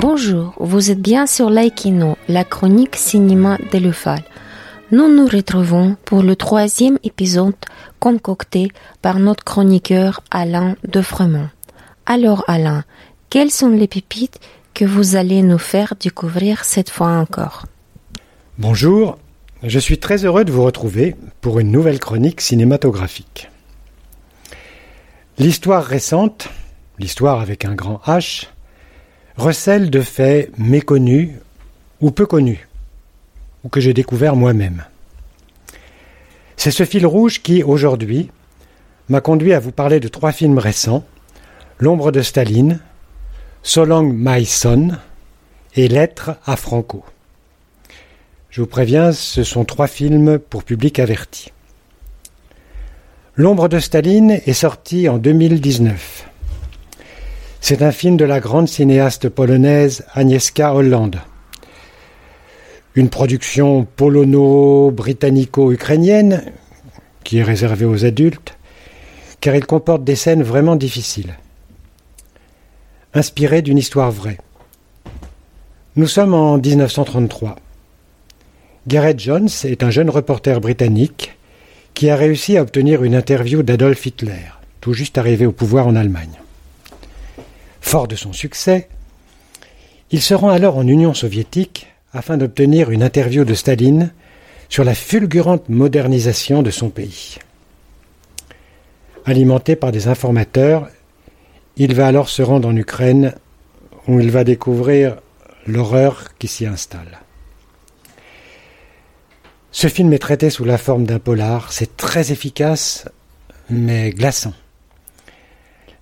Bonjour, vous êtes bien sur Laikino, la chronique cinéma de l'UFAL. Nous nous retrouvons pour le troisième épisode concocté par notre chroniqueur Alain Defremont. Alors Alain, quelles sont les pépites que vous allez nous faire découvrir cette fois encore? Bonjour, je suis très heureux de vous retrouver pour une nouvelle chronique cinématographique. L'histoire récente, l'histoire avec un grand H, recèle de faits méconnus ou peu connus, ou que j'ai découvert moi-même. C'est ce fil rouge qui, aujourd'hui, m'a conduit à vous parler de trois films récents L'ombre de Staline, So Long My Son et Lettres à Franco. Je vous préviens, ce sont trois films pour public averti. L'ombre de Staline est sorti en 2019. C'est un film de la grande cinéaste polonaise Agnieszka Holland une production polono-britannico-ukrainienne qui est réservée aux adultes, car il comporte des scènes vraiment difficiles, inspirées d'une histoire vraie. Nous sommes en 1933. Gareth Jones est un jeune reporter britannique qui a réussi à obtenir une interview d'Adolf Hitler, tout juste arrivé au pouvoir en Allemagne. Fort de son succès, il se rend alors en Union soviétique afin d'obtenir une interview de Staline sur la fulgurante modernisation de son pays. Alimenté par des informateurs, il va alors se rendre en Ukraine où il va découvrir l'horreur qui s'y installe. Ce film est traité sous la forme d'un polar, c'est très efficace mais glaçant.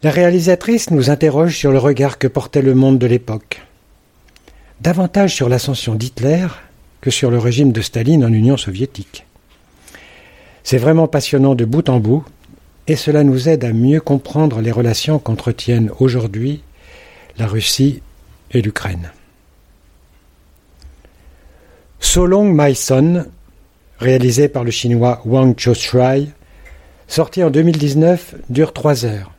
La réalisatrice nous interroge sur le regard que portait le monde de l'époque davantage sur l'ascension d'Hitler que sur le régime de Staline en Union soviétique. C'est vraiment passionnant de bout en bout, et cela nous aide à mieux comprendre les relations qu'entretiennent aujourd'hui la Russie et l'Ukraine. So Long My Son, réalisé par le chinois Wang Choshuai, sorti en 2019, dure trois heures.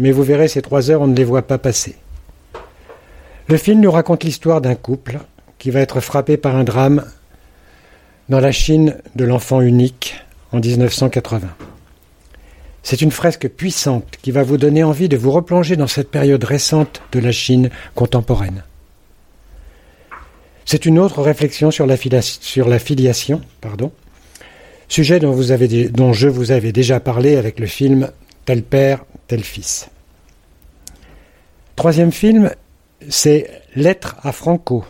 Mais vous verrez, ces trois heures, on ne les voit pas passer. Le film nous raconte l'histoire d'un couple qui va être frappé par un drame dans la Chine de l'enfant unique en 1980. C'est une fresque puissante qui va vous donner envie de vous replonger dans cette période récente de la Chine contemporaine. C'est une autre réflexion sur la, filiation, pardon, sujet dont je vous avais déjà parlé avec le film Tel père, tel fils. Troisième film c'est Lettres à Franco.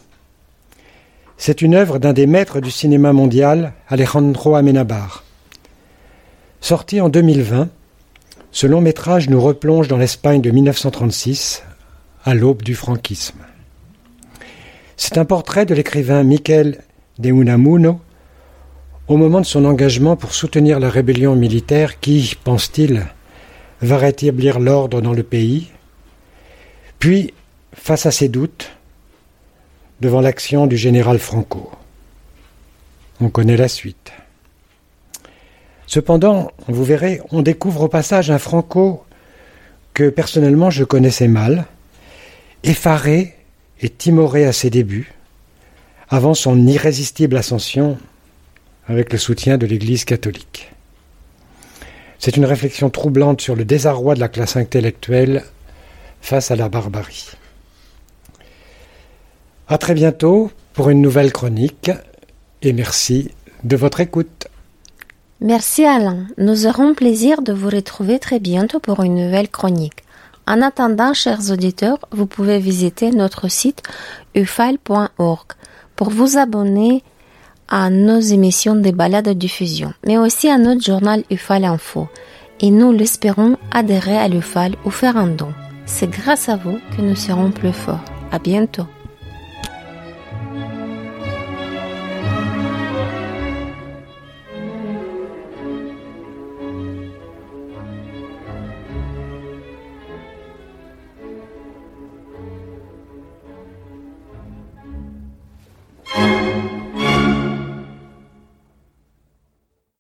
C'est une œuvre d'un des maîtres du cinéma mondial, Alejandro Amenabar. Sorti en 2020, ce long métrage nous replonge dans l'Espagne de 1936, à l'aube du franquisme. C'est un portrait de l'écrivain Miquel de Unamuno au moment de son engagement pour soutenir la rébellion militaire qui, pense-t-il, va rétablir l'ordre dans le pays, puis face à ses doutes devant l'action du général Franco. On connaît la suite. Cependant, vous verrez, on découvre au passage un Franco que personnellement je connaissais mal, effaré et timoré à ses débuts, avant son irrésistible ascension avec le soutien de l'Église catholique. C'est une réflexion troublante sur le désarroi de la classe intellectuelle face à la barbarie. À très bientôt pour une nouvelle chronique et merci de votre écoute. Merci Alain. Nous aurons plaisir de vous retrouver très bientôt pour une nouvelle chronique. En attendant, chers auditeurs, vous pouvez visiter notre site ufal.org pour vous abonner à nos émissions de balades de diffusion, mais aussi à notre journal UFAL Info. Et nous l'espérons adhérer à l'UFAL ou faire un don. C'est grâce à vous que nous serons plus forts. À bientôt.